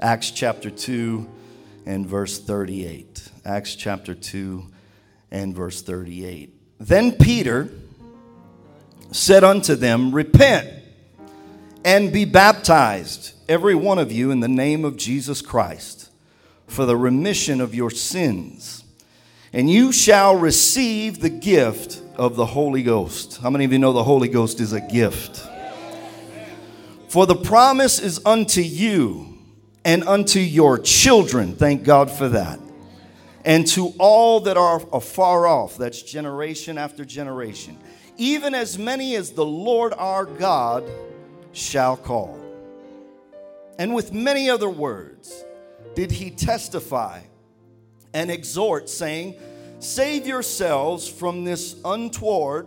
Acts chapter 2 and verse 38. Acts chapter 2 and verse 38. Then Peter said unto them, Repent and be baptized, every one of you, in the name of Jesus Christ, for the remission of your sins, and you shall receive the gift of the Holy Ghost. How many of you know the Holy Ghost is a gift? For the promise is unto you and unto your children. Thank God for that. And to all that are afar off, that's generation after generation, even as many as the Lord our God shall call. And with many other words did he testify and exhort, saying, Save yourselves from this untoward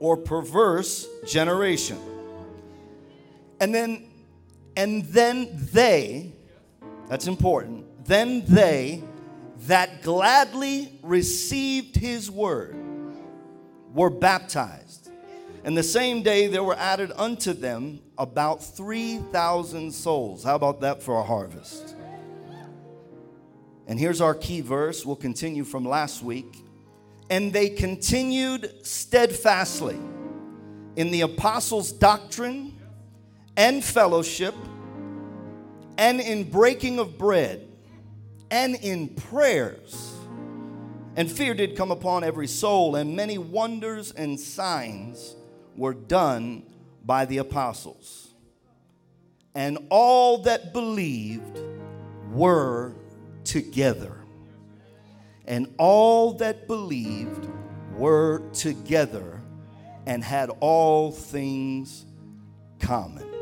or perverse generation. And then, and then they, that's important, then they that gladly received his word were baptized. And the same day there were added unto them about 3,000 souls. How about that for a harvest? And here's our key verse. We'll continue from last week. And they continued steadfastly in the apostles' doctrine and fellowship, and in breaking of bread, and in prayers. And fear did come upon every soul, and many wonders and signs were done by the apostles. And all that believed were together. And all that believed were together and had all things common.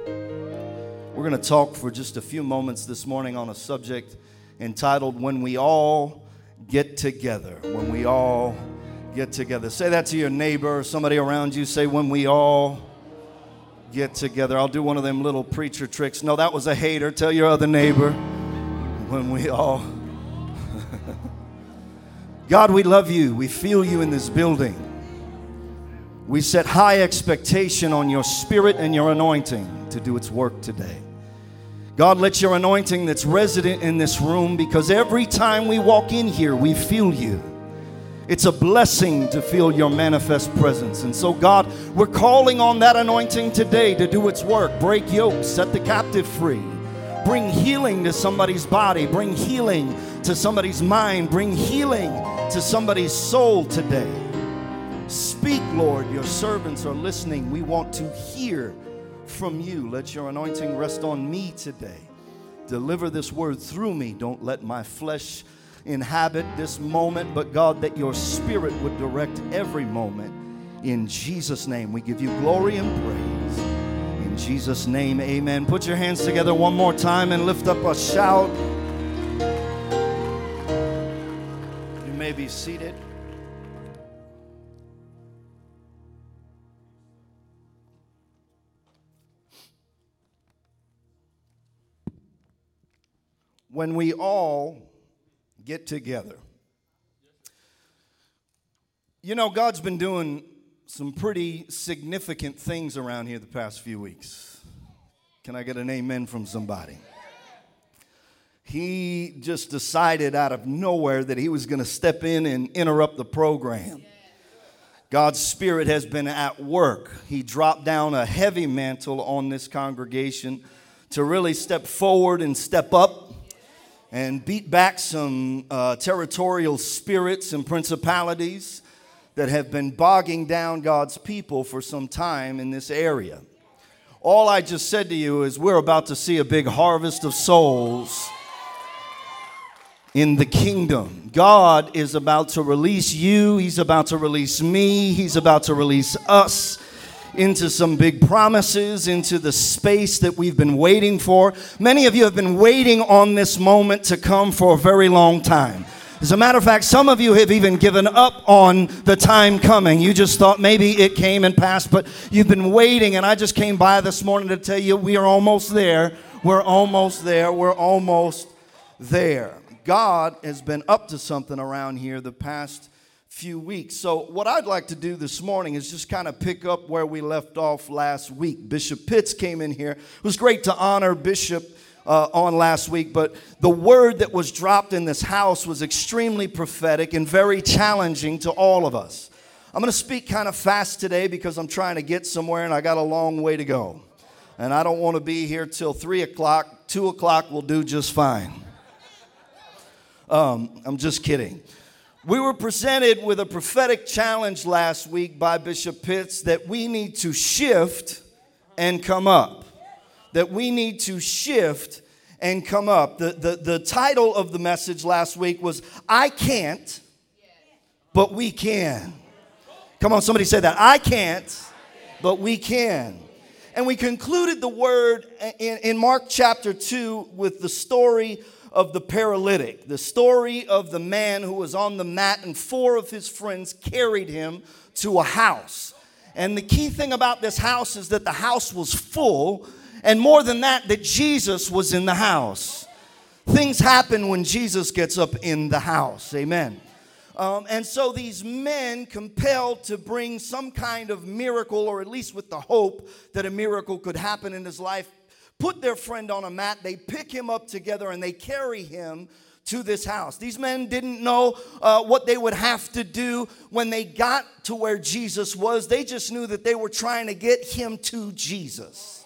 We're going to talk for just a few moments this morning on a subject entitled When We All Get Together. When we all get together. Say that to your neighbor or somebody around you. Say, When we all get together. I'll do one of them little preacher tricks. No, that was a hater. Tell your other neighbor. When we all. God, we love you. We feel you in this building. We set high expectation on your spirit and your anointing to do its work today. God, let your anointing that's resident in this room, because every time we walk in here, we feel you. It's a blessing to feel your manifest presence. And so, God, we're calling on that anointing today to do its work, break yokes, set the captive free, bring healing to somebody's body, bring healing to somebody's mind, bring healing to somebody's soul today. Speak, Lord. Your servants are listening. We want to hear from you. Let your anointing rest on me today. Deliver this word through me. Don't let my flesh inhabit this moment, but God, that your spirit would direct every moment. In Jesus' name, we give you glory and praise. In Jesus' name, amen. Put your hands together one more time and lift up a shout. You may be seated. When we all get together. You know, God's been doing some pretty significant things around here the past few weeks. Can I get an amen from somebody? He just decided out of nowhere that he was going to step in and interrupt the program. God's Spirit has been at work. He dropped down a heavy mantle on this congregation to really step forward and step up and beat back some uh, territorial spirits and principalities that have been bogging down God's people for some time in this area. All I just said to you is we're about to see a big harvest of souls in the kingdom. God is about to release you, He's about to release me, He's about to release us into some big promises, into the space that we've been waiting for. Many of you have been waiting on this moment to come for a very long time. As a matter of fact, some of you have even given up on the time coming. You just thought maybe it came and passed, but you've been waiting. And I just came by this morning to tell you we are almost there. We're almost there. We're almost there. God has been up to something around here the past few weeks. So, what I'd like to do this morning is just kind of pick up where we left off last week. Bishop Pitts came in here. It was great to honor Bishop uh, on last week, but the word that was dropped in this house was extremely prophetic and very challenging to all of us. I'm going to speak kind of fast today because I'm trying to get somewhere and I got a long way to go. And I don't want to be here till 3 o'clock. 2 o'clock will do just fine. Um, I'm just kidding. We were presented with a prophetic challenge last week by Bishop Pitts that we need to shift and come up. That we need to shift and come up. The, the, the title of the message last week was I Can't, but We Can. Come on, somebody say that. I can't, but we can. And we concluded the word in, in Mark chapter 2 with the story of the paralytic, the story of the man who was on the mat, and four of his friends carried him to a house. And the key thing about this house is that the house was full, and more than that, that Jesus was in the house. Things happen when Jesus gets up in the house. Amen. Um, and so these men, compelled to bring some kind of miracle, or at least with the hope that a miracle could happen in his life, put their friend on a mat, they pick him up together, and they carry him to this house. These men didn't know uh, what they would have to do when they got to where Jesus was. They just knew that they were trying to get him to Jesus.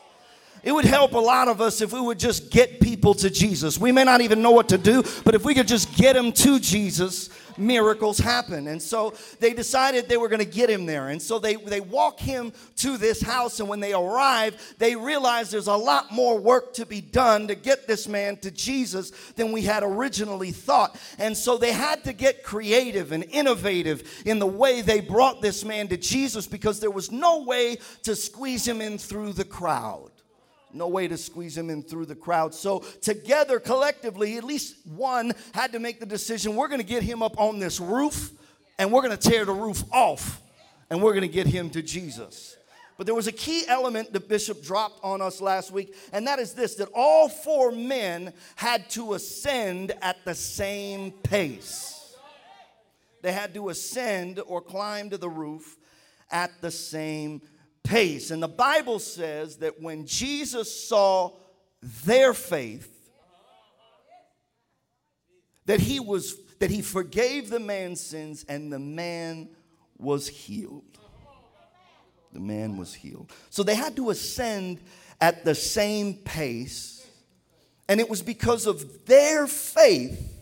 It would help a lot of us if we would just get people to Jesus. We may not even know what to do, but if we could just get them to Jesus, miracles happen. And so they decided they were going to get him there. And so they, they walk him to this house. And when they arrive, they realize there's a lot more work to be done to get this man to Jesus than we had originally thought. And so they had to get creative and innovative in the way they brought this man to Jesus because there was no way to squeeze him in through the crowd no way to squeeze him in through the crowd. So, together, collectively, at least one had to make the decision we're going to get him up on this roof and we're going to tear the roof off and we're going to get him to Jesus. But there was a key element the bishop dropped on us last week, and that is this that all four men had to ascend at the same pace. They had to ascend or climb to the roof at the same pace. And the Bible says that when Jesus saw their faith, that he was that he forgave the man's sins and the man was healed. The man was healed. So they had to ascend at the same pace. And it was because of their faith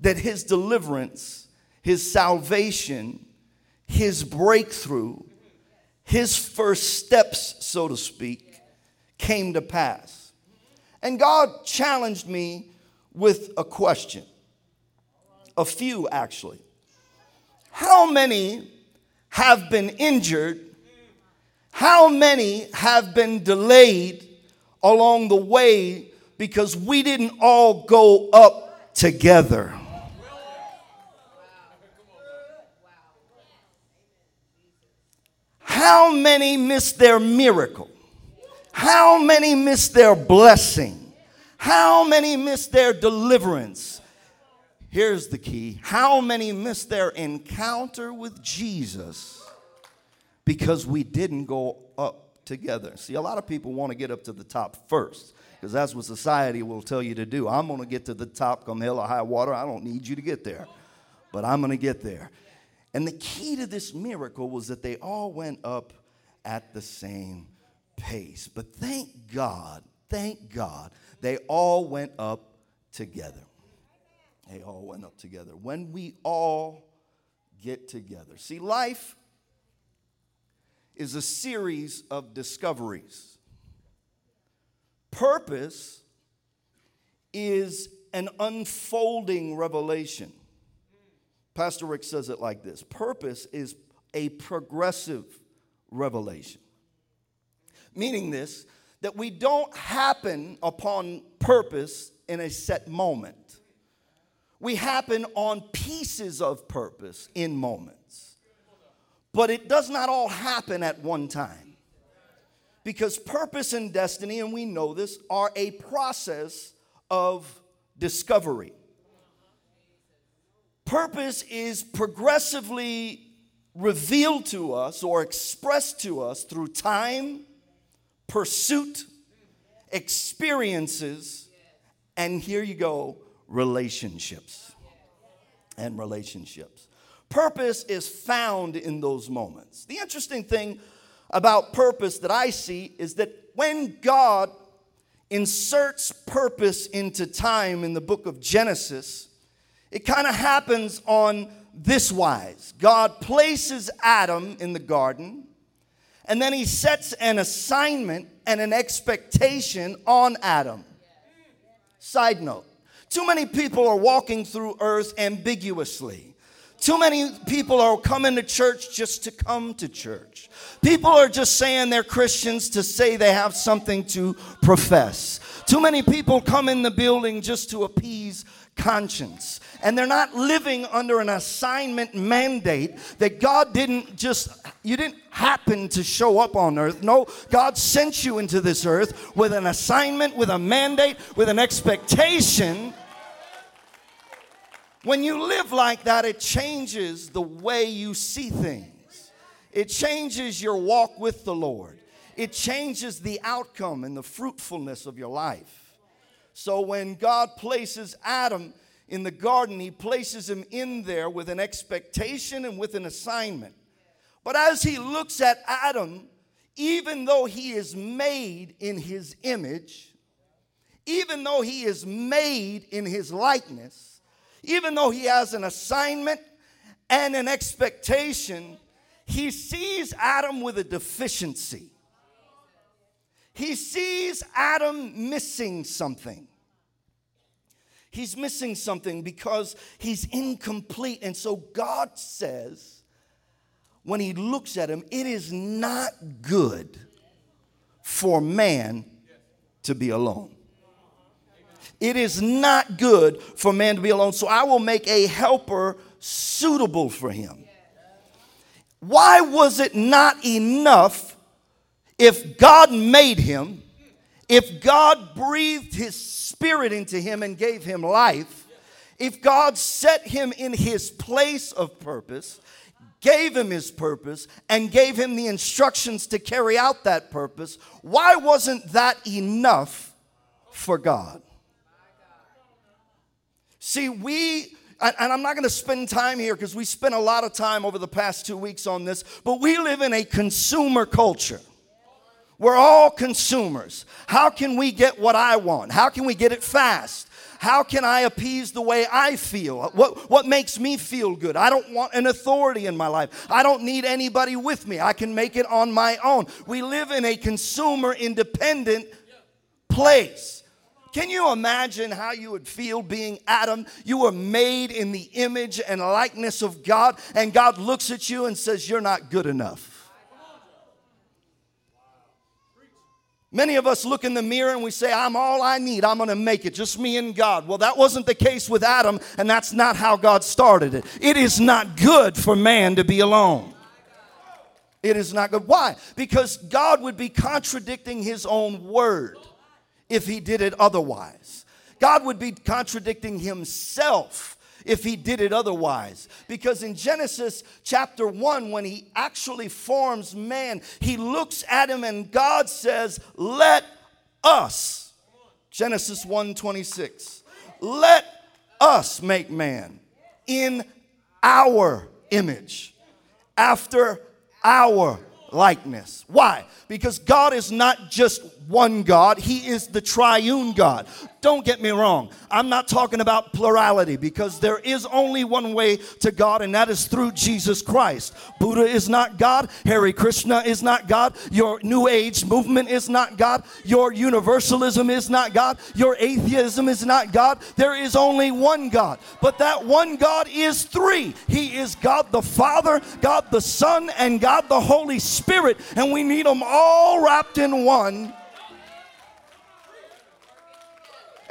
that his deliverance, his salvation, his breakthrough his first steps, so to speak, came to pass. And God challenged me with a question, a few actually. How many have been injured? How many have been delayed along the way because we didn't all go up together? How many miss their miracle? How many miss their blessing? How many miss their deliverance? Here's the key how many miss their encounter with Jesus because we didn't go up together? See, a lot of people want to get up to the top first because that's what society will tell you to do. I'm going to get to the top come hell or high water. I don't need you to get there, but I'm going to get there. And the key to this miracle was that they all went up at the same pace. But thank God, thank God, they all went up together. They all went up together. When we all get together. See, life is a series of discoveries. Purpose is an unfolding revelation. Pastor Rick says it like this Purpose is a progressive revelation. Meaning this, that we don't happen upon purpose in a set moment. We happen on pieces of purpose in moments. But it does not all happen at one time. Because purpose and destiny, and we know this, are a process of discovery. Purpose is progressively revealed to us or expressed to us through time, pursuit, experiences, And here you go relationships. And relationships. Purpose is found in those moments. The interesting thing about purpose that I see is that when God inserts purpose into time in the book of Genesis, it kind of happens on this wise God places Adam in the garden, and then he sets an assignment and an expectation on Adam. Side note too many people are walking through earth ambiguously. Too many people are coming to church just to come to church. People are just saying they're Christians to say they have something to profess. Too many people come in the building just to appease conscience. And they're not living under an assignment mandate that God didn't just, you didn't happen to show up on earth. No, God sent you into this earth with an assignment, with a mandate, with an expectation when you live like that, it changes the way you see things. It changes your walk with the Lord. It changes the outcome and the fruitfulness of your life. So when God places Adam in the garden, he places him in there with an expectation and with an assignment. But as he looks at Adam, even though he is made in his image, even though he is made in his likeness, even though he has an assignment and an expectation, he sees Adam with a deficiency. He sees Adam missing something. He's missing something because he's incomplete. And so God says, when he looks at him, it is not good for man to be alone. It is not good for man to be alone, so I will make a helper suitable for him. Why was it not enough if God made him, if God breathed his spirit into him and gave him life, if God set him in his place of purpose, gave him his purpose, and gave him the instructions to carry out that purpose, why wasn't that enough for God? See, we, and I'm not going to spend time here because we spent a lot of time over the past two weeks on this, but we live in a consumer culture. We're all consumers. How can we get what I want? How can we get it fast? How can I appease the way I feel? What, what makes me feel good? I don't want an authority in my life. I don't need anybody with me. I can make it on my own. We live in a consumer independent place. Can you imagine how you would feel being Adam? You were made in the image and likeness of God, and God looks at you and says, You're not good enough. Many of us look in the mirror and we say, I'm all I need. I'm going to make it. Just me and God. Well, that wasn't the case with Adam, and that's not how God started it. It is not good for man to be alone. It is not good. Why? Because God would be contradicting his own word if he did it otherwise. God would be contradicting himself if he did it otherwise. Because in Genesis chapter 1, when he actually forms man, he looks at him and God says, Let us, Genesis 1 26, let us make man in our image, after our likeness. Why? Because God is not just one God, He is the triune God. Don't get me wrong. I'm not talking about plurality because there is only one way to God, and that is through Jesus Christ. Buddha is not God. Hare Krishna is not God. Your New Age movement is not God. Your universalism is not God. Your atheism is not God. There is only one God. But that one God is three He is God the Father, God the Son, and God the Holy Spirit. And we need them all wrapped in one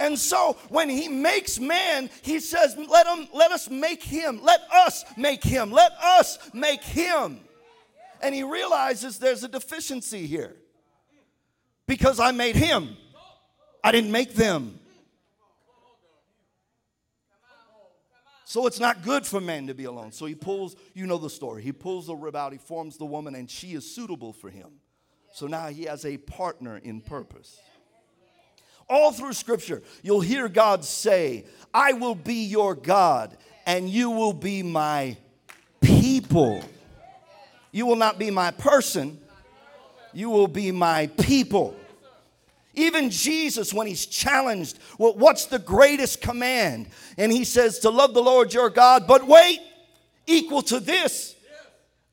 and so when he makes man, he says, let, him, let us make him. Let us make him. Let us make him. And he realizes there's a deficiency here because I made him, I didn't make them. So it's not good for man to be alone. So he pulls, you know the story. He pulls the rib out, he forms the woman, and she is suitable for him. So now he has a partner in purpose. All through Scripture, you'll hear God say, I will be your God, and you will be my people. You will not be my person, you will be my people. Even Jesus, when he's challenged, well, what's the greatest command? And he says, to love the Lord your God, but wait, equal to this.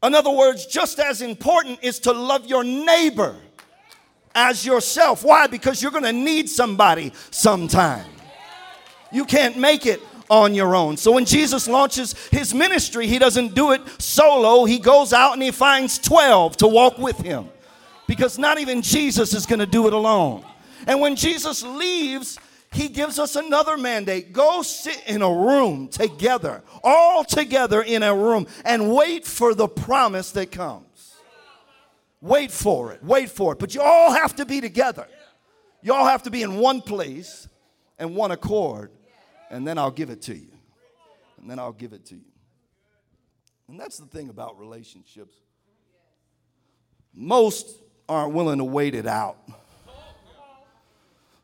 In other words, just as important is to love your neighbor as yourself. Why? Because you're going to need somebody sometime. You can't make it on your own. So when Jesus launches his ministry, he doesn't do it solo. He goes out and he finds 12 to walk with him because not even Jesus is going to do it alone. And when Jesus leaves, he gives us another mandate go sit in a room together, all together in a room, and wait for the promise that comes. Wait for it, wait for it. But you all have to be together. You all have to be in one place and one accord, and then I'll give it to you. And then I'll give it to you. And that's the thing about relationships. Most aren't willing to wait it out.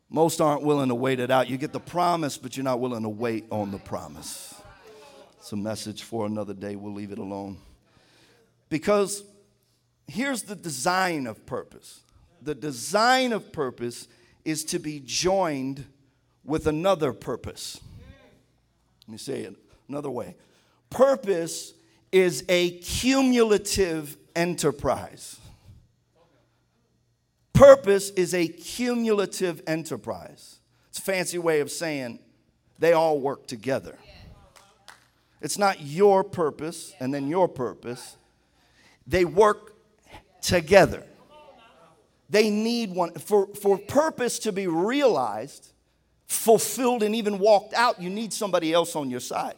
Most aren't willing to wait it out. You get the promise, but you're not willing to wait on the promise. It's a message for another day. We'll leave it alone. Because here's the design of purpose the design of purpose is to be joined with another purpose. Let me say it another way purpose is a cumulative enterprise. Purpose is a cumulative enterprise. It's a fancy way of saying they all work together. It's not your purpose and then your purpose. They work together. They need one. For, for purpose to be realized, fulfilled, and even walked out, you need somebody else on your side.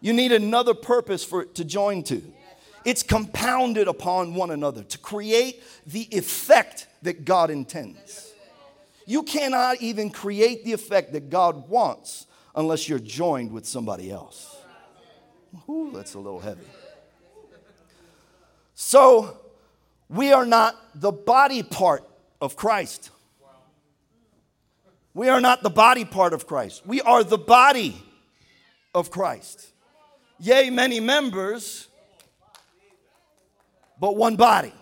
You need another purpose for it to join to it's compounded upon one another to create the effect that God intends. You cannot even create the effect that God wants unless you're joined with somebody else. Ooh, that's a little heavy. So, we are not the body part of Christ. We are not the body part of Christ. We are the body of Christ. Yea, many members, but one body.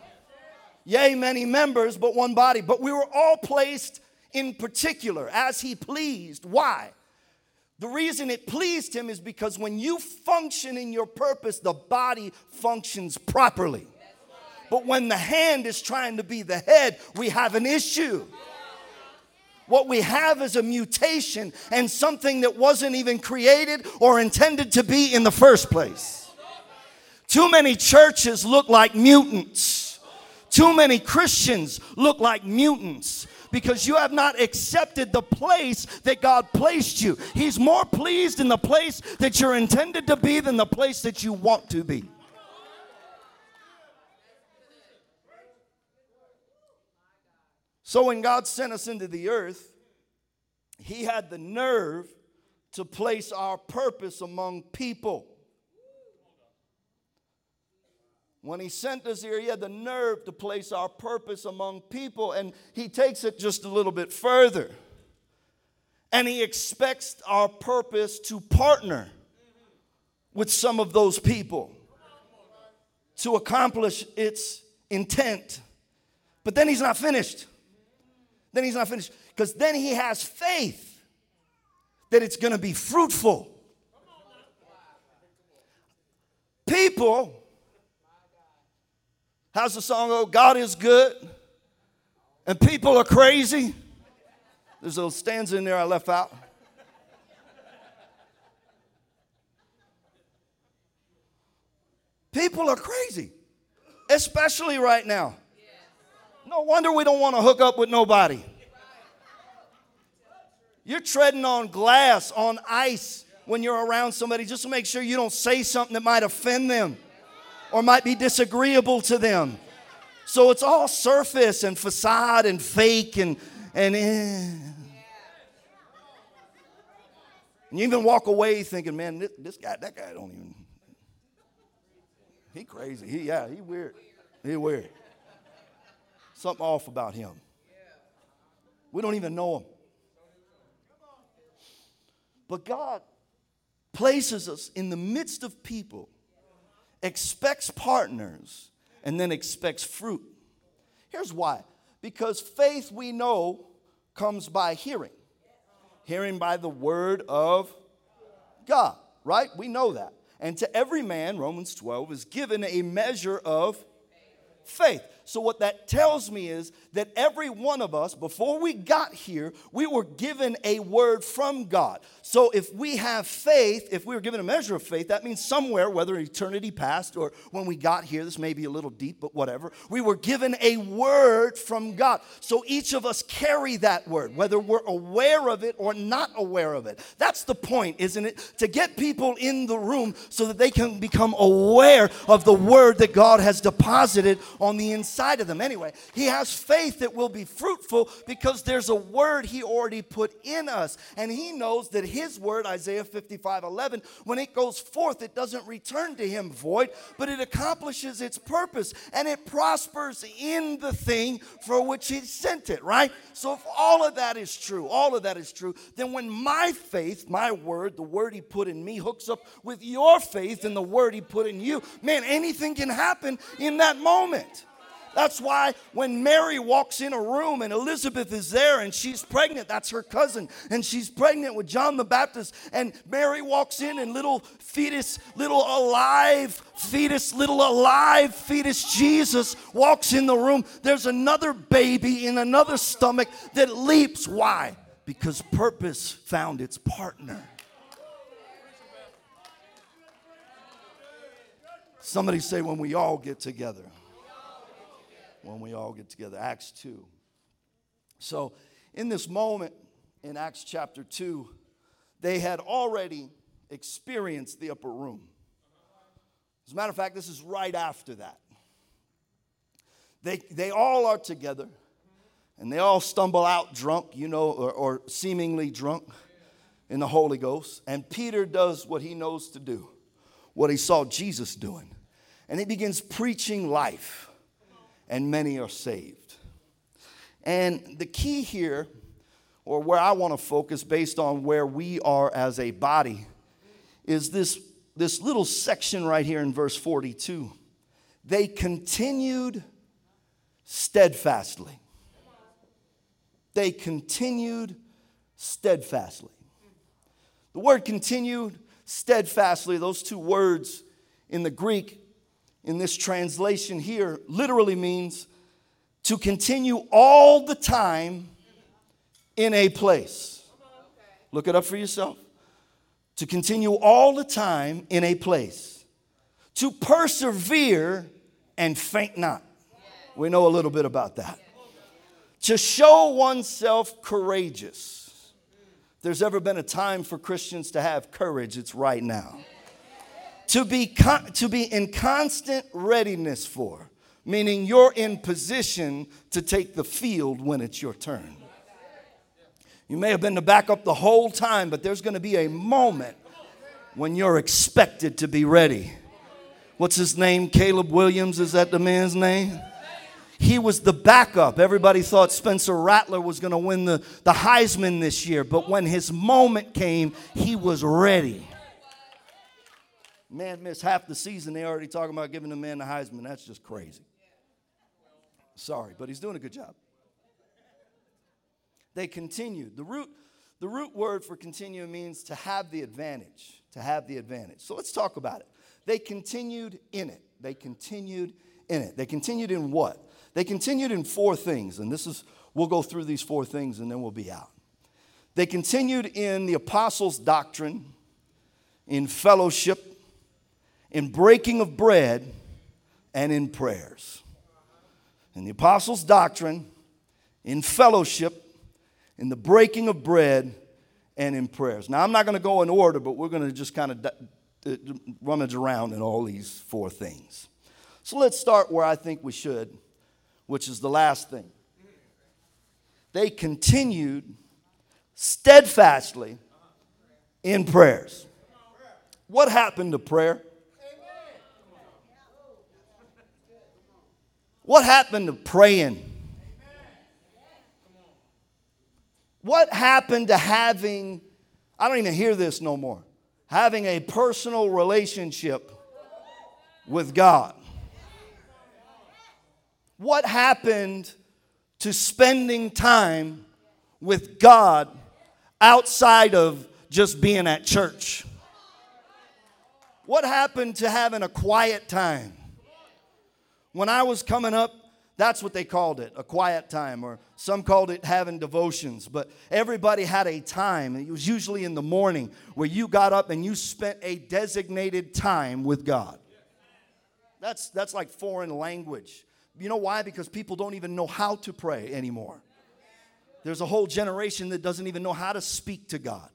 Yea, many members, but one body. But we were all placed in particular as he pleased. Why? The reason it pleased him is because when you function in your purpose, the body functions properly. But when the hand is trying to be the head, we have an issue. What we have is a mutation and something that wasn't even created or intended to be in the first place. Too many churches look like mutants. Too many Christians look like mutants because you have not accepted the place that God placed you. He's more pleased in the place that you're intended to be than the place that you want to be. So when God sent us into the earth, He had the nerve to place our purpose among people. When he sent us here, he had the nerve to place our purpose among people, and he takes it just a little bit further. And he expects our purpose to partner with some of those people to accomplish its intent. But then he's not finished. Then he's not finished because then he has faith that it's going to be fruitful. People How's the song go? God is good and people are crazy. There's a little stanza in there I left out. People are crazy, especially right now. No wonder we don't want to hook up with nobody. You're treading on glass, on ice when you're around somebody just to make sure you don't say something that might offend them or might be disagreeable to them. So it's all surface and facade and fake and and eh. And you even walk away thinking, man, this, this, guy, that guy don't even. He crazy. He yeah, he weird. He weird. Something off about him. We don't even know him. But God places us in the midst of people, expects partners, and then expects fruit. Here's why because faith we know comes by hearing, hearing by the word of God, right? We know that. And to every man, Romans 12, is given a measure of faith. So, what that tells me is that every one of us, before we got here, we were given a word from God. So, if we have faith, if we were given a measure of faith, that means somewhere, whether eternity past or when we got here, this may be a little deep, but whatever, we were given a word from God. So, each of us carry that word, whether we're aware of it or not aware of it. That's the point, isn't it? To get people in the room so that they can become aware of the word that God has deposited on the inside inside of them. Anyway, he has faith that will be fruitful because there's a word he already put in us. And he knows that his word, Isaiah 55 11, when it goes forth, it doesn't return to him void, but it accomplishes its purpose and it prospers in the thing for which he sent it, right? So if all of that is true, all of that is true, then when my faith, my word, the word he put in me, hooks up with your faith and the word he put in you, man, anything can happen in that moment. That's why when Mary walks in a room and Elizabeth is there and she's pregnant, that's her cousin, and she's pregnant with John the Baptist, and Mary walks in and little fetus, little alive fetus, little alive fetus Jesus walks in the room. There's another baby in another stomach that leaps. Why? Because purpose found its partner. Somebody say, when we all get together when we all get together. Acts 2. So, in this moment in Acts chapter 2, they had already experienced the upper room. As a matter of fact, this is right after that. They, they all are together and they all stumble out drunk, you know, or, or seemingly drunk in the Holy Ghost. And Peter does what he knows to do, what he saw Jesus doing. And he begins preaching life and many are saved. And the key here, or where I want to focus based on where we are as a body, is this, this little section right here in verse 42. They continued steadfastly. They continued steadfastly. The word continued steadfastly, those two words in the Greek in this translation here literally means to continue all the time in a place. Look it up for yourself. To continue all the time in a place. To persevere and faint not. We know a little bit about that. To show oneself courageous. If there's ever been a time for Christians to have courage, it's right now to be, con- to be in constant readiness for, meaning you're in position to take the field when it's your turn. You may have been the backup the whole time, but there's going to be a moment when you're expected to be ready. What's his name? Caleb Williams, is that the man's name? He was the backup. Everybody thought Spencer Rattler was going to win the, the Heisman this year, but when his moment came, he was ready. Man missed half the season. They already talking about giving the man the Heisman. That's just crazy. Sorry, but he's doing a good job. They continued. The root, the root word for continue means to have the advantage. To have the advantage. So let's talk about it. They continued in it. They continued in it. They continued in what? They continued in four things. And this is, we'll go through these four things and then we'll be out. They continued in the apostles' doctrine, in fellowship, in breaking of bread and in prayers. In the apostles' doctrine, in fellowship, in the breaking of bread, and in prayers. Now, I'm not going to go in order, but we're going to just kind of rummage around in all these four things. So let's start where I think we should, which is the last thing. They continued steadfastly in prayers. What happened to prayer? What happened to praying? What happened to having, I don't even hear this no more, having a personal relationship with God? What happened to spending time with God outside of just being at church? What happened to having a quiet time? When I was coming up, that's what they called it, a quiet time, or some called it having devotions. But everybody had a time, it was usually in the morning, where you got up and you spent a designated time with God. That's, that's like foreign language. You know why? Because people don't even know how to pray anymore. There's a whole generation that doesn't even know how to speak to God.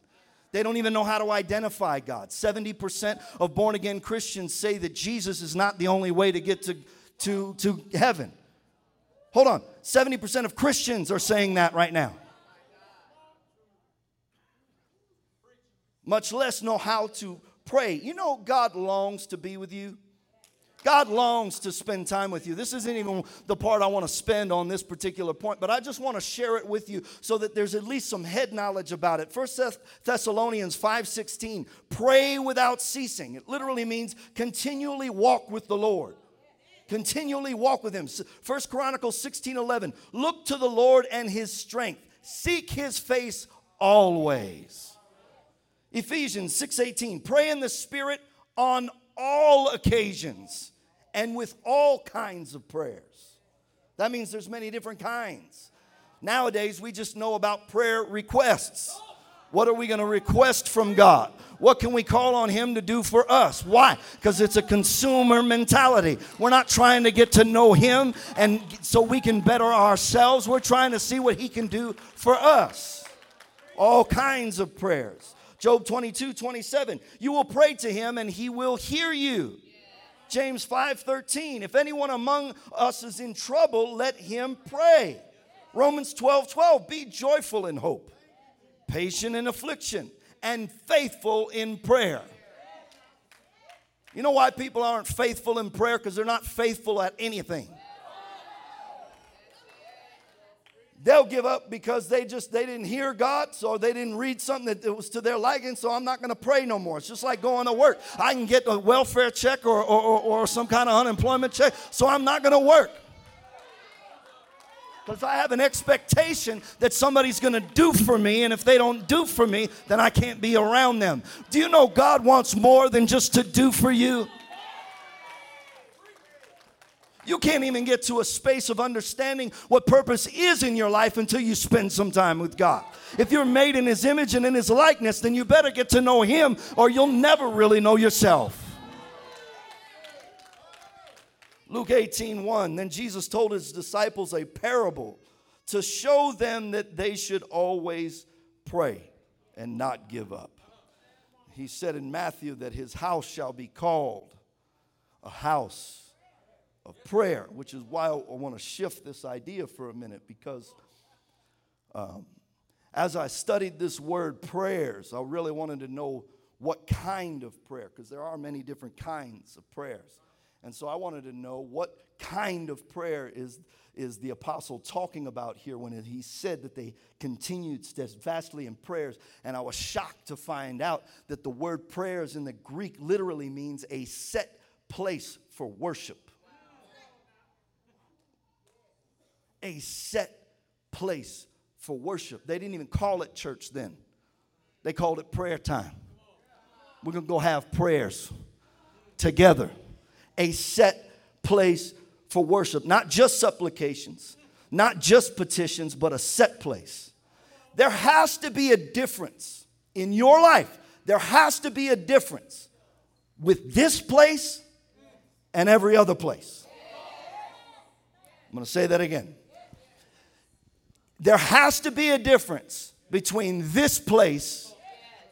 They don't even know how to identify God. 70% of born again Christians say that Jesus is not the only way to get to, to, to heaven. Hold on. 70% of Christians are saying that right now. Much less know how to pray. You know, God longs to be with you. God longs to spend time with you. This isn't even the part I want to spend on this particular point, but I just want to share it with you so that there's at least some head knowledge about it. First Thessalonians 5:16, pray without ceasing. It literally means continually walk with the Lord. Continually walk with him. First Chronicles 16:11, look to the Lord and his strength. Seek his face always. Ephesians 6:18, pray in the spirit on all occasions and with all kinds of prayers. That means there's many different kinds. Nowadays, we just know about prayer requests. What are we going to request from God? What can we call on Him to do for us? Why? Because it's a consumer mentality. We're not trying to get to know Him and so we can better ourselves. We're trying to see what He can do for us. All kinds of prayers. Job 22, 27. You will pray to him and he will hear you. James 5, 13. If anyone among us is in trouble, let him pray. Romans 12, 12. Be joyful in hope, patient in affliction, and faithful in prayer. You know why people aren't faithful in prayer? Because they're not faithful at anything. they'll give up because they just they didn't hear god so they didn't read something that was to their liking so i'm not going to pray no more it's just like going to work i can get a welfare check or, or, or, or some kind of unemployment check so i'm not going to work because I have an expectation that somebody's going to do for me, and if they don't do for me, then I can't be around them. Do you know God wants more than just to do for you? You can't even get to a space of understanding what purpose is in your life until you spend some time with God. If you're made in His image and in His likeness, then you better get to know Him or you'll never really know yourself. Luke 18 1. Then Jesus told his disciples a parable to show them that they should always pray and not give up. He said in Matthew that his house shall be called a house of prayer, which is why I want to shift this idea for a minute because um, as I studied this word prayers, I really wanted to know what kind of prayer, because there are many different kinds of prayers. And so I wanted to know what kind of prayer is, is the apostle talking about here when he said that they continued steadfastly in prayers. And I was shocked to find out that the word prayers in the Greek literally means a set place for worship. a set place for worship. They didn't even call it church then, they called it prayer time. We're going to go have prayers together. A set place for worship, not just supplications, not just petitions, but a set place. There has to be a difference in your life. There has to be a difference with this place and every other place. I'm going to say that again. There has to be a difference between this place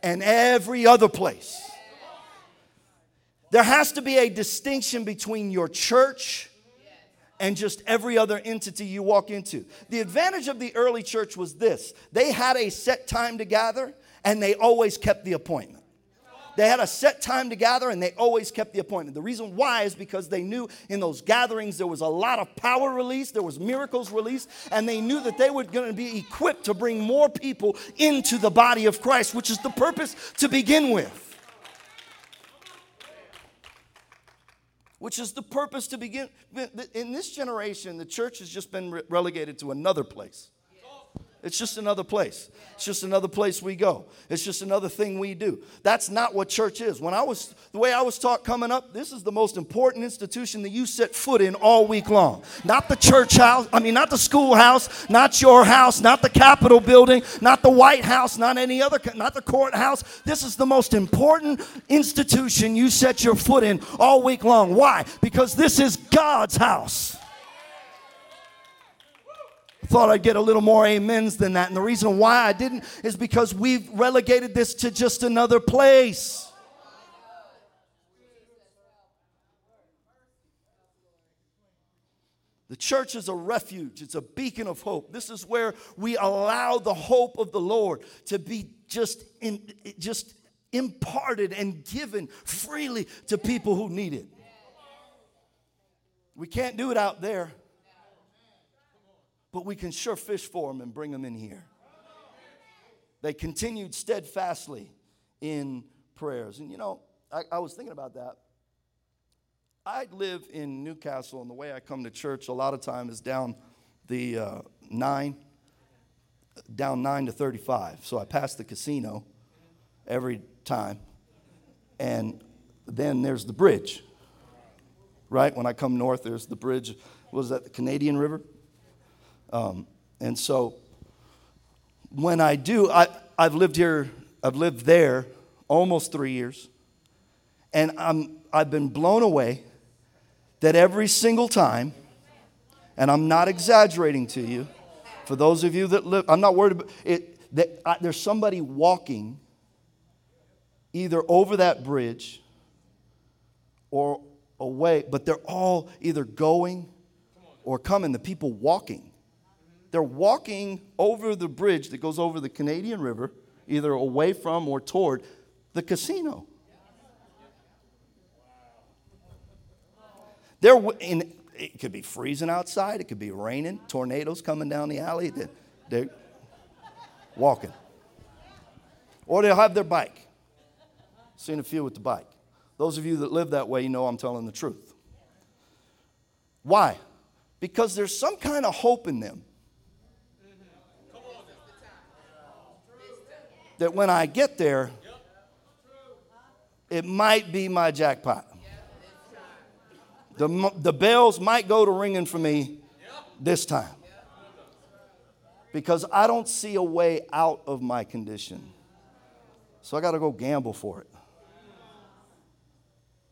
and every other place. There has to be a distinction between your church and just every other entity you walk into. The advantage of the early church was this they had a set time to gather and they always kept the appointment. They had a set time to gather and they always kept the appointment. The reason why is because they knew in those gatherings there was a lot of power released, there was miracles released, and they knew that they were going to be equipped to bring more people into the body of Christ, which is the purpose to begin with. Which is the purpose to begin. In this generation, the church has just been relegated to another place. It's just another place. It's just another place we go. It's just another thing we do. That's not what church is. When I was, the way I was taught coming up, this is the most important institution that you set foot in all week long. Not the church house, I mean, not the schoolhouse, not your house, not the Capitol building, not the White House, not any other, not the courthouse. This is the most important institution you set your foot in all week long. Why? Because this is God's house. Thought I'd get a little more amens than that. And the reason why I didn't is because we've relegated this to just another place. The church is a refuge, it's a beacon of hope. This is where we allow the hope of the Lord to be just, in, just imparted and given freely to people who need it. We can't do it out there but we can sure fish for them and bring them in here. They continued steadfastly in prayers. And you know, I, I was thinking about that. I live in Newcastle, and the way I come to church a lot of time is down the uh, 9, down 9 to 35. So I pass the casino every time. And then there's the bridge, right? When I come north, there's the bridge. Was that the Canadian River? Um, and so when I do, I, I've lived here, I've lived there almost three years, and I'm, I've been blown away that every single time, and I'm not exaggerating to you, for those of you that live, I'm not worried about it, that I, there's somebody walking either over that bridge or away, but they're all either going or coming, the people walking. They're walking over the bridge that goes over the Canadian River, either away from or toward the casino. They're in, it could be freezing outside, it could be raining, tornadoes coming down the alley. They're, they're walking. Or they'll have their bike. Seen a few with the bike. Those of you that live that way, you know I'm telling the truth. Why? Because there's some kind of hope in them. That when I get there, it might be my jackpot. The, the bells might go to ringing for me this time because I don't see a way out of my condition. So I got to go gamble for it.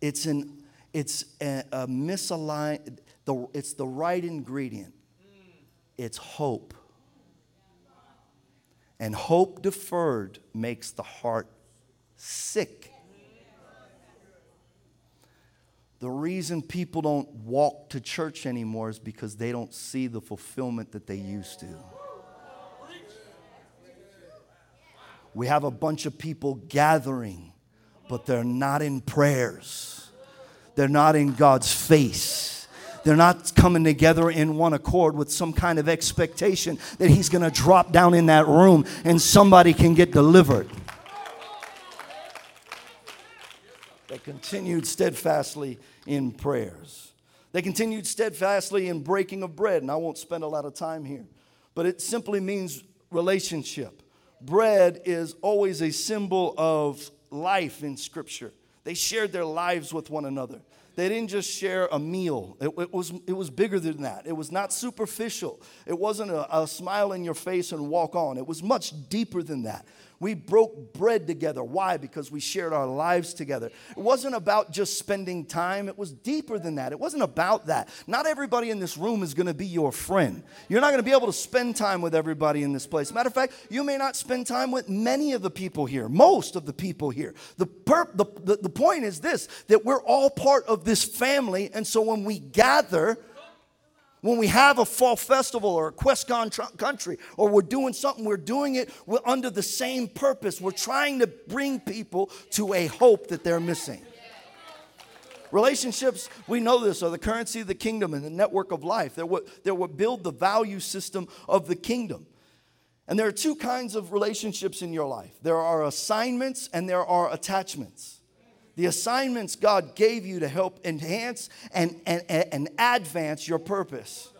It's an it's a, a misaligned the, it's the right ingredient. It's hope. And hope deferred makes the heart sick. The reason people don't walk to church anymore is because they don't see the fulfillment that they used to. We have a bunch of people gathering, but they're not in prayers. They're not in God's face. They're not coming together in one accord with some kind of expectation that He's going to drop down in that room and somebody can get delivered. They continued steadfastly in prayers. They continued steadfastly in breaking of bread, and I won't spend a lot of time here, but it simply means relationship. Bread is always a symbol of life in Scripture. They shared their lives with one another. They didn't just share a meal. It, it, was, it was bigger than that. It was not superficial. It wasn't a, a smile in your face and walk on. It was much deeper than that. We broke bread together. Why? Because we shared our lives together. It wasn't about just spending time, it was deeper than that. It wasn't about that. Not everybody in this room is going to be your friend. You're not going to be able to spend time with everybody in this place. Matter of fact, you may not spend time with many of the people here, most of the people here. The, perp, the, the, the point is this that we're all part of this family, and so when we gather, When we have a fall festival or a QuestCon tr- country or we're doing something, we're doing it we're under the same purpose. We're trying to bring people to a hope that they're missing. Relationships, we know this, are the currency of the kingdom and the network of life. They're what, they're what build the value system of the kingdom. And there are two kinds of relationships in your life there are assignments and there are attachments. The assignments God gave you to help enhance and, and, and advance your purpose.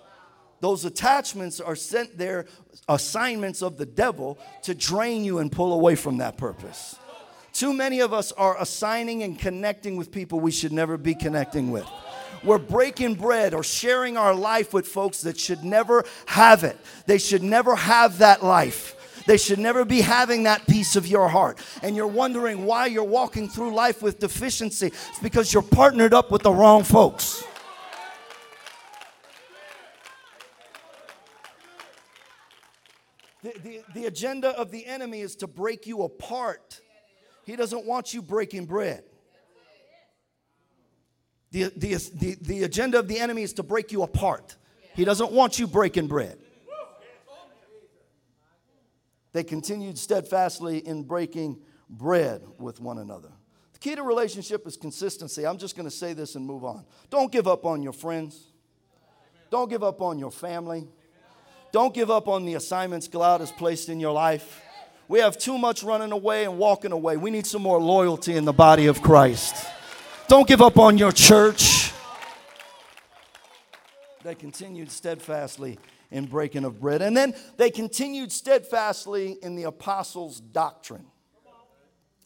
Those attachments are sent there, assignments of the devil, to drain you and pull away from that purpose. Too many of us are assigning and connecting with people we should never be connecting with. We're breaking bread or sharing our life with folks that should never have it. They should never have that life. They should never be having that piece of your heart. And you're wondering why you're walking through life with deficiency. It's because you're partnered up with the wrong folks. The, the, the agenda of the enemy is to break you apart. He doesn't want you breaking bread. The, the, the, the agenda of the enemy is to break you apart. He doesn't want you breaking bread. They continued steadfastly in breaking bread with one another. The key to relationship is consistency. I'm just going to say this and move on. Don't give up on your friends. Don't give up on your family. Don't give up on the assignments God has placed in your life. We have too much running away and walking away. We need some more loyalty in the body of Christ. Don't give up on your church. They continued steadfastly in breaking of bread. And then they continued steadfastly in the apostles' doctrine.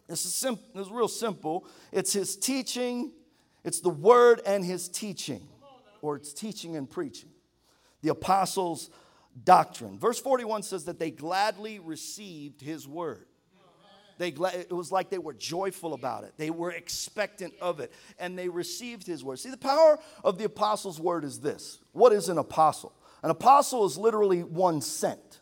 This is, this is real simple. It's his teaching, it's the word and his teaching, or it's teaching and preaching. The apostles' doctrine. Verse 41 says that they gladly received his word. They, it was like they were joyful about it. They were expectant of it, and they received his word. See, the power of the apostles' word is this. What is an apostle? An apostle is literally one sent,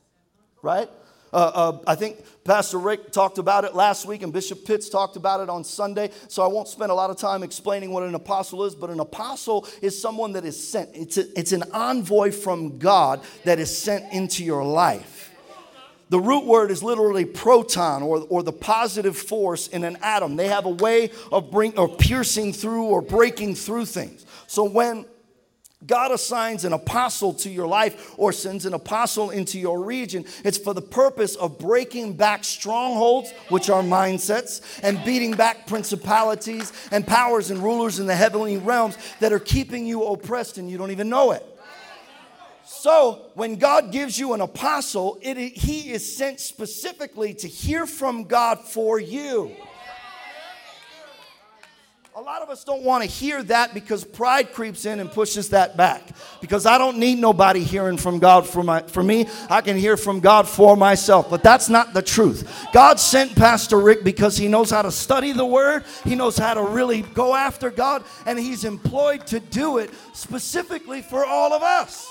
right? Uh, uh, I think Pastor Rick talked about it last week, and Bishop Pitts talked about it on Sunday. So I won't spend a lot of time explaining what an apostle is, but an apostle is someone that is sent. It's, a, it's an envoy from God that is sent into your life. The root word is literally proton or, or the positive force in an atom. They have a way of bring, or piercing through or breaking through things. So when God assigns an apostle to your life or sends an apostle into your region. It's for the purpose of breaking back strongholds, which are mindsets, and beating back principalities and powers and rulers in the heavenly realms that are keeping you oppressed and you don't even know it. So, when God gives you an apostle, it, he is sent specifically to hear from God for you. A lot of us don't want to hear that because pride creeps in and pushes that back. Because I don't need nobody hearing from God for, my, for me. I can hear from God for myself. But that's not the truth. God sent Pastor Rick because he knows how to study the Word, he knows how to really go after God, and he's employed to do it specifically for all of us.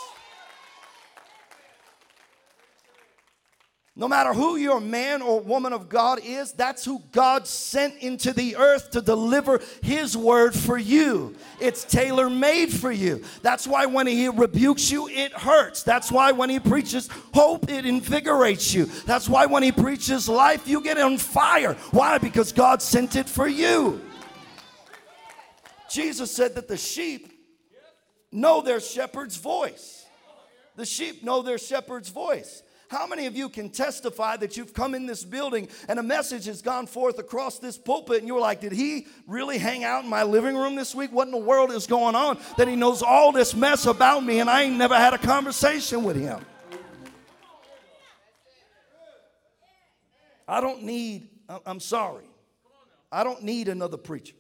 No matter who your man or woman of God is, that's who God sent into the earth to deliver His word for you. It's tailor made for you. That's why when He rebukes you, it hurts. That's why when He preaches hope, it invigorates you. That's why when He preaches life, you get on fire. Why? Because God sent it for you. Jesus said that the sheep know their shepherd's voice. The sheep know their shepherd's voice. How many of you can testify that you've come in this building and a message has gone forth across this pulpit and you were like, Did he really hang out in my living room this week? What in the world is going on? That he knows all this mess about me and I ain't never had a conversation with him. I don't need, I'm sorry, I don't need another preacher.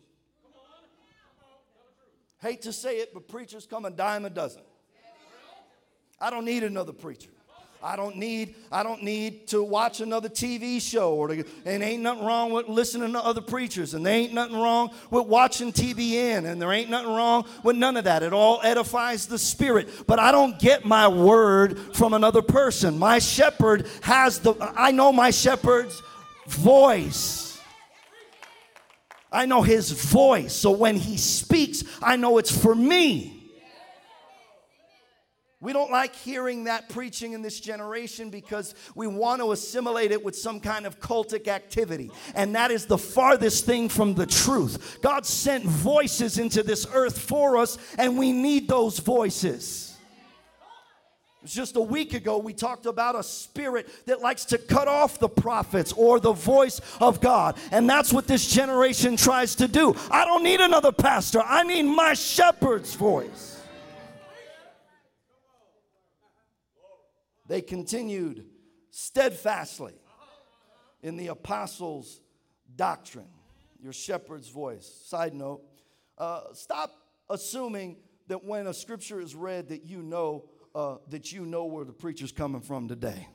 Hate to say it, but preachers come a dime a dozen. I don't need another preacher. I don't need I don't need to watch another TV show or to, and ain't nothing wrong with listening to other preachers and there ain't nothing wrong with watching TBN and there ain't nothing wrong with none of that. It all edifies the spirit. But I don't get my word from another person. My shepherd has the I know my shepherd's voice. I know his voice. So when he speaks, I know it's for me. We don't like hearing that preaching in this generation because we want to assimilate it with some kind of cultic activity. And that is the farthest thing from the truth. God sent voices into this earth for us, and we need those voices. It was just a week ago we talked about a spirit that likes to cut off the prophets or the voice of God. And that's what this generation tries to do. I don't need another pastor, I need my shepherd's voice. They continued steadfastly in the apostles' doctrine. Your shepherd's voice. Side note uh, stop assuming that when a scripture is read that you know uh, that you know where the preacher's coming from today.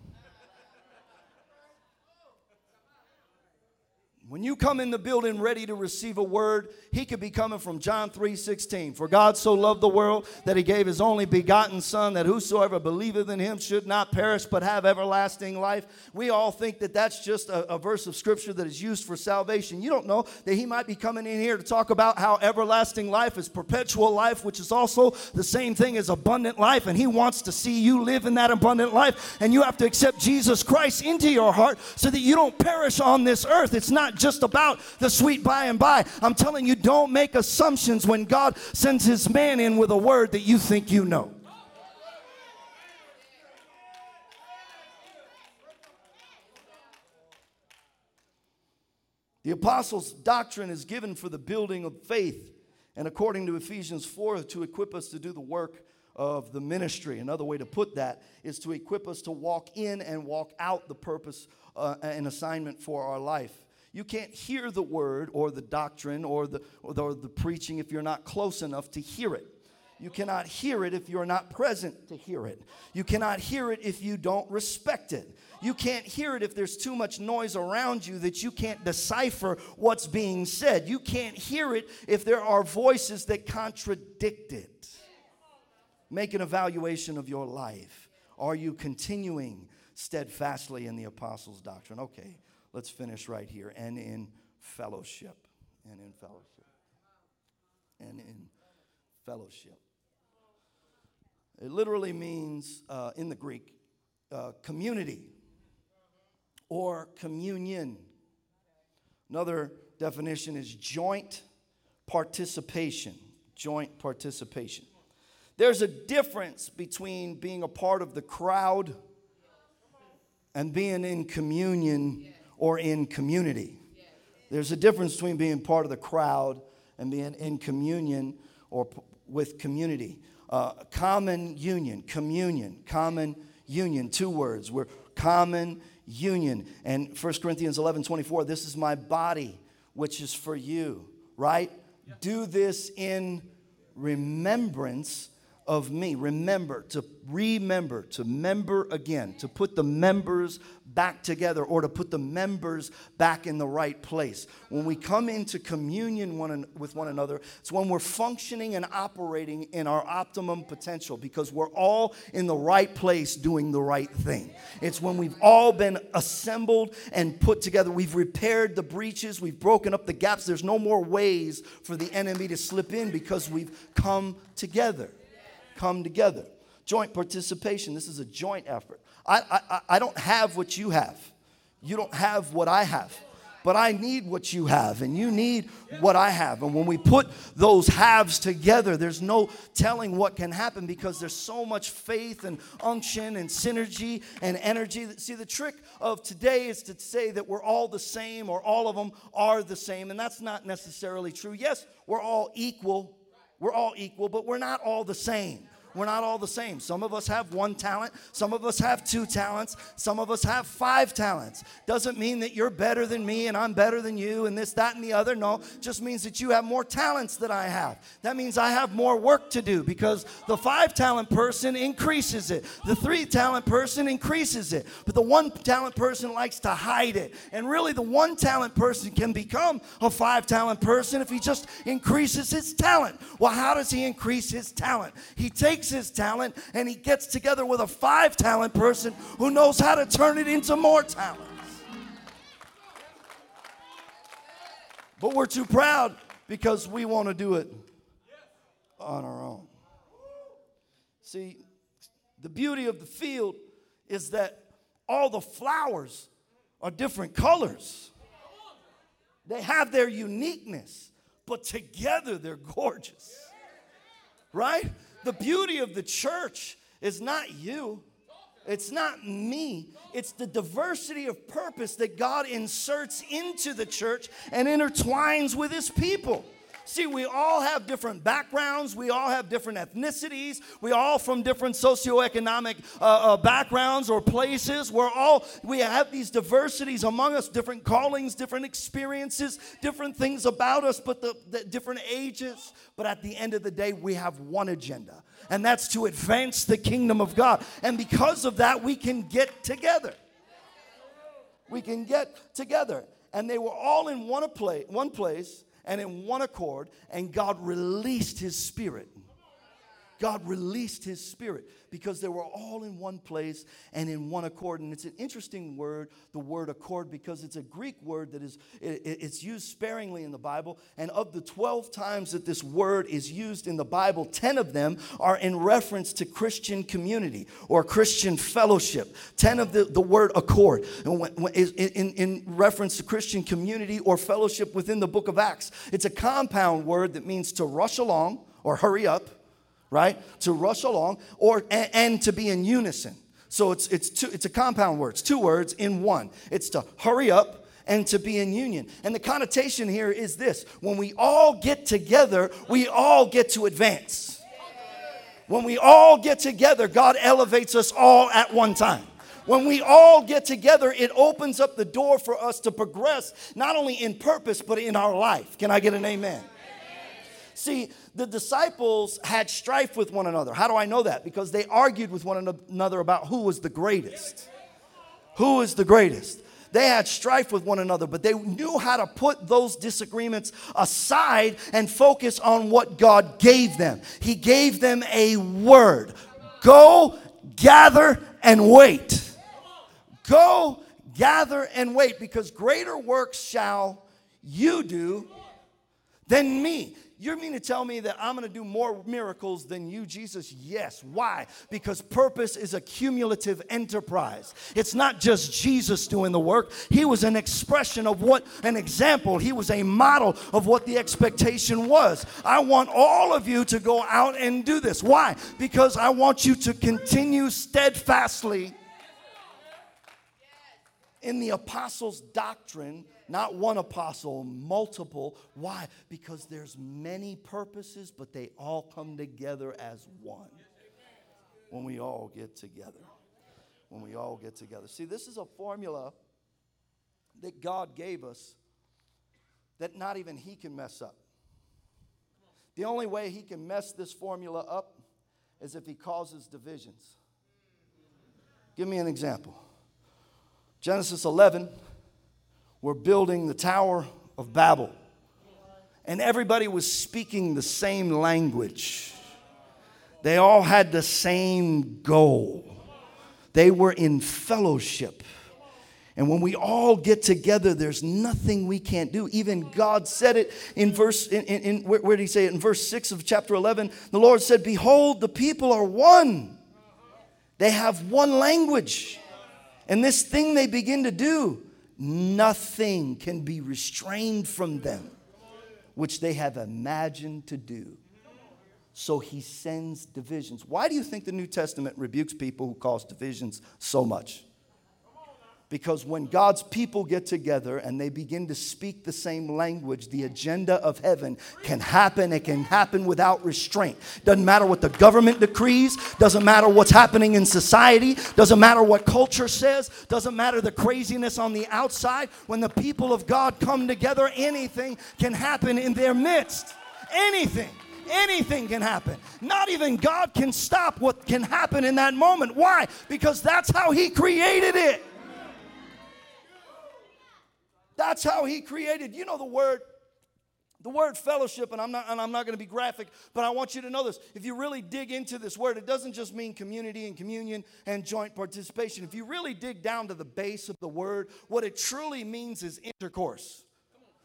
When you come in the building ready to receive a word, he could be coming from John 3 16. For God so loved the world that he gave his only begotten Son, that whosoever believeth in him should not perish but have everlasting life. We all think that that's just a, a verse of scripture that is used for salvation. You don't know that he might be coming in here to talk about how everlasting life is perpetual life, which is also the same thing as abundant life. And he wants to see you live in that abundant life. And you have to accept Jesus Christ into your heart so that you don't perish on this earth. It's not just about the sweet by and by. I'm telling you, don't make assumptions when God sends his man in with a word that you think you know. The apostles' doctrine is given for the building of faith, and according to Ephesians 4, to equip us to do the work of the ministry. Another way to put that is to equip us to walk in and walk out the purpose uh, and assignment for our life. You can't hear the word or the doctrine or the, or the, or the preaching if you're not close enough to hear it. You cannot hear it if you're not present to hear it. You cannot hear it if you don't respect it. You can't hear it if there's too much noise around you that you can't decipher what's being said. You can't hear it if there are voices that contradict it. Make an evaluation of your life. Are you continuing steadfastly in the apostles' doctrine? Okay, let's finish right here. And in fellowship. And in fellowship. And in fellowship. It literally means, uh, in the Greek, uh, community or communion. Another definition is joint participation. Joint participation. There's a difference between being a part of the crowd and being in communion or in community. There's a difference between being part of the crowd and being in communion or p- with community. Uh, common union, communion, common union, two words. We're common union. And 1 Corinthians 11 24, this is my body, which is for you, right? Do this in remembrance of me. Remember, to remember, to member again, to put the members back together or to put the members back in the right place. When we come into communion one with one another, it's when we're functioning and operating in our optimum potential because we're all in the right place doing the right thing. It's when we've all been assembled and put together. We've repaired the breaches, we've broken up the gaps. There's no more ways for the enemy to slip in because we've come together come together. Joint participation. This is a joint effort. I, I, I don't have what you have. You don't have what I have. But I need what you have, and you need what I have. And when we put those halves together, there's no telling what can happen because there's so much faith and unction and synergy and energy. See, the trick of today is to say that we're all the same or all of them are the same, and that's not necessarily true. Yes, we're all equal. We're all equal, but we're not all the same. We're not all the same. Some of us have one talent, some of us have two talents, some of us have five talents. Doesn't mean that you're better than me and I'm better than you and this, that, and the other. No, just means that you have more talents than I have. That means I have more work to do because the five talent person increases it, the three talent person increases it, but the one talent person likes to hide it. And really, the one talent person can become a five talent person if he just increases his talent. Well, how does he increase his talent? He takes takes his talent and he gets together with a five talent person who knows how to turn it into more talents. But we're too proud because we want to do it on our own. See, The beauty of the field is that all the flowers are different colors. They have their uniqueness, but together they're gorgeous. Right? The beauty of the church is not you. It's not me. It's the diversity of purpose that God inserts into the church and intertwines with his people. See, we all have different backgrounds. We all have different ethnicities. We all from different socioeconomic uh, uh, backgrounds or places. We're all, we have these diversities among us, different callings, different experiences, different things about us, but the, the different ages. But at the end of the day, we have one agenda, and that's to advance the kingdom of God. And because of that, we can get together. We can get together. And they were all in one one place and in one accord, and God released his spirit. God released his spirit because they were all in one place and in one accord. And it's an interesting word, the word accord, because it's a Greek word that is it, it's used sparingly in the Bible. And of the 12 times that this word is used in the Bible, 10 of them are in reference to Christian community or Christian fellowship. 10 of the, the word accord in, in reference to Christian community or fellowship within the book of Acts. It's a compound word that means to rush along or hurry up right? To rush along or and, and to be in unison. So it's it's two, it's a compound word. It's two words in one. It's to hurry up and to be in union. And the connotation here is this: when we all get together, we all get to advance. When we all get together, God elevates us all at one time. When we all get together, it opens up the door for us to progress, not only in purpose, but in our life. Can I get an amen? See, the disciples had strife with one another. How do I know that? Because they argued with one another about who was the greatest. Who is the greatest? They had strife with one another, but they knew how to put those disagreements aside and focus on what God gave them. He gave them a word go, gather, and wait. Go, gather, and wait, because greater works shall you do than me. You mean to tell me that I'm going to do more miracles than you, Jesus? Yes. Why? Because purpose is a cumulative enterprise. It's not just Jesus doing the work, He was an expression of what, an example. He was a model of what the expectation was. I want all of you to go out and do this. Why? Because I want you to continue steadfastly in the apostles' doctrine not one apostle, multiple. Why? Because there's many purposes, but they all come together as one when we all get together. When we all get together. See, this is a formula that God gave us that not even He can mess up. The only way He can mess this formula up is if He causes divisions. Give me an example. Genesis 11 were building the Tower of Babel. And everybody was speaking the same language. They all had the same goal. They were in fellowship. And when we all get together, there's nothing we can't do. Even God said it in verse, in, in, in where, where did he say it? In verse 6 of chapter 11, the Lord said, Behold, the people are one. They have one language. And this thing they begin to do, Nothing can be restrained from them, which they have imagined to do. So he sends divisions. Why do you think the New Testament rebukes people who cause divisions so much? Because when God's people get together and they begin to speak the same language, the agenda of heaven can happen. It can happen without restraint. Doesn't matter what the government decrees, doesn't matter what's happening in society, doesn't matter what culture says, doesn't matter the craziness on the outside. When the people of God come together, anything can happen in their midst. Anything anything can happen. Not even God can stop what can happen in that moment. Why? Because that's how He created it. That's how he created. You know the word the word fellowship, and I'm not, and I'm not going to be graphic, but I want you to know this. If you really dig into this word, it doesn't just mean community and communion and joint participation. If you really dig down to the base of the word, what it truly means is intercourse.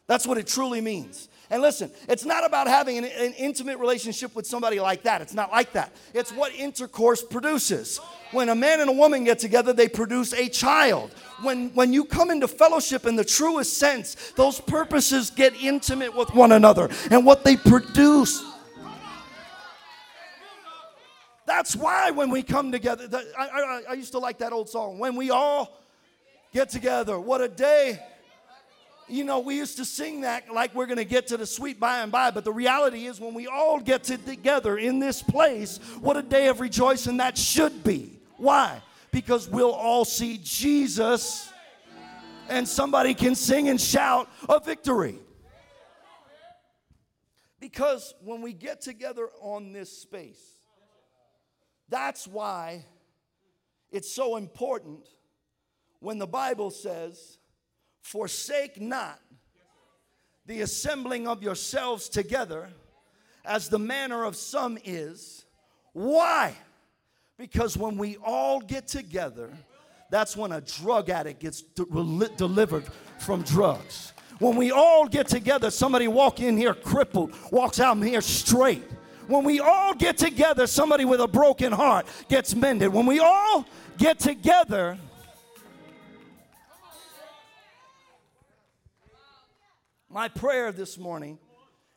That's what it truly means. And listen, it's not about having an, an, intimate relationship with somebody like that. It's not like that. It's what intercourse produces. When a man and a woman get together, they produce a child. When, when you come into fellowship in the truest sense, those purposes get intimate with one another and what they produce. That's why when we come together, I, I, I used to like that old song, when we all get together, what a day you know, we used to sing that like we're going to get to the sweet by and by, but the reality is when we all get to together in this place, what a day of rejoicing that should be. Why? Because we'll all see Jesus and somebody can sing and shout a victory. Because when we get together on this space, that's why it's so important when the Bible says, Forsake not the assembling of yourselves together as the manner of some is. Why? Because when we all get together, that's when a drug addict gets de- delivered from drugs. When we all get together, somebody walk in here crippled, walks out here straight. When we all get together, somebody with a broken heart gets mended. When we all get together, My prayer this morning,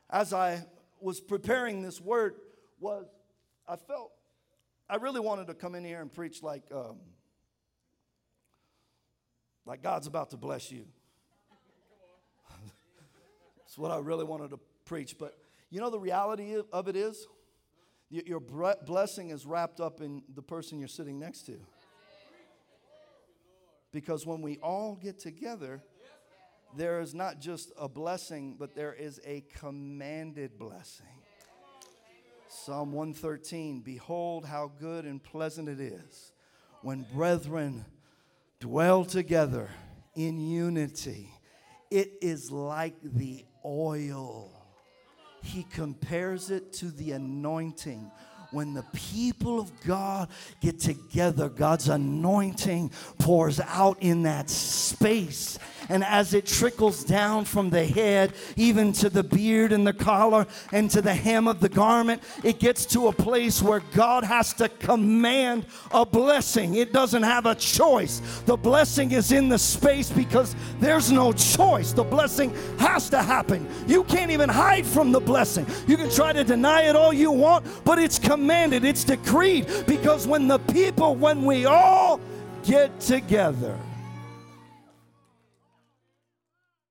as I was preparing this word, was I felt I really wanted to come in here and preach like um, like God's about to bless you. That's what I really wanted to preach. But you know, the reality of it is, your blessing is wrapped up in the person you're sitting next to. Because when we all get together, there is not just a blessing, but there is a commanded blessing. Psalm 113 Behold, how good and pleasant it is when brethren dwell together in unity. It is like the oil. He compares it to the anointing when the people of God get together, God's anointing pours out in that space. And as it trickles down from the head, even to the beard and the collar and to the hem of the garment, it gets to a place where God has to command a blessing. It doesn't have a choice. The blessing is in the space because there's no choice. The blessing has to happen. You can't even hide from the blessing. You can try to deny it all you want, but it's commanded, it's decreed because when the people, when we all get together,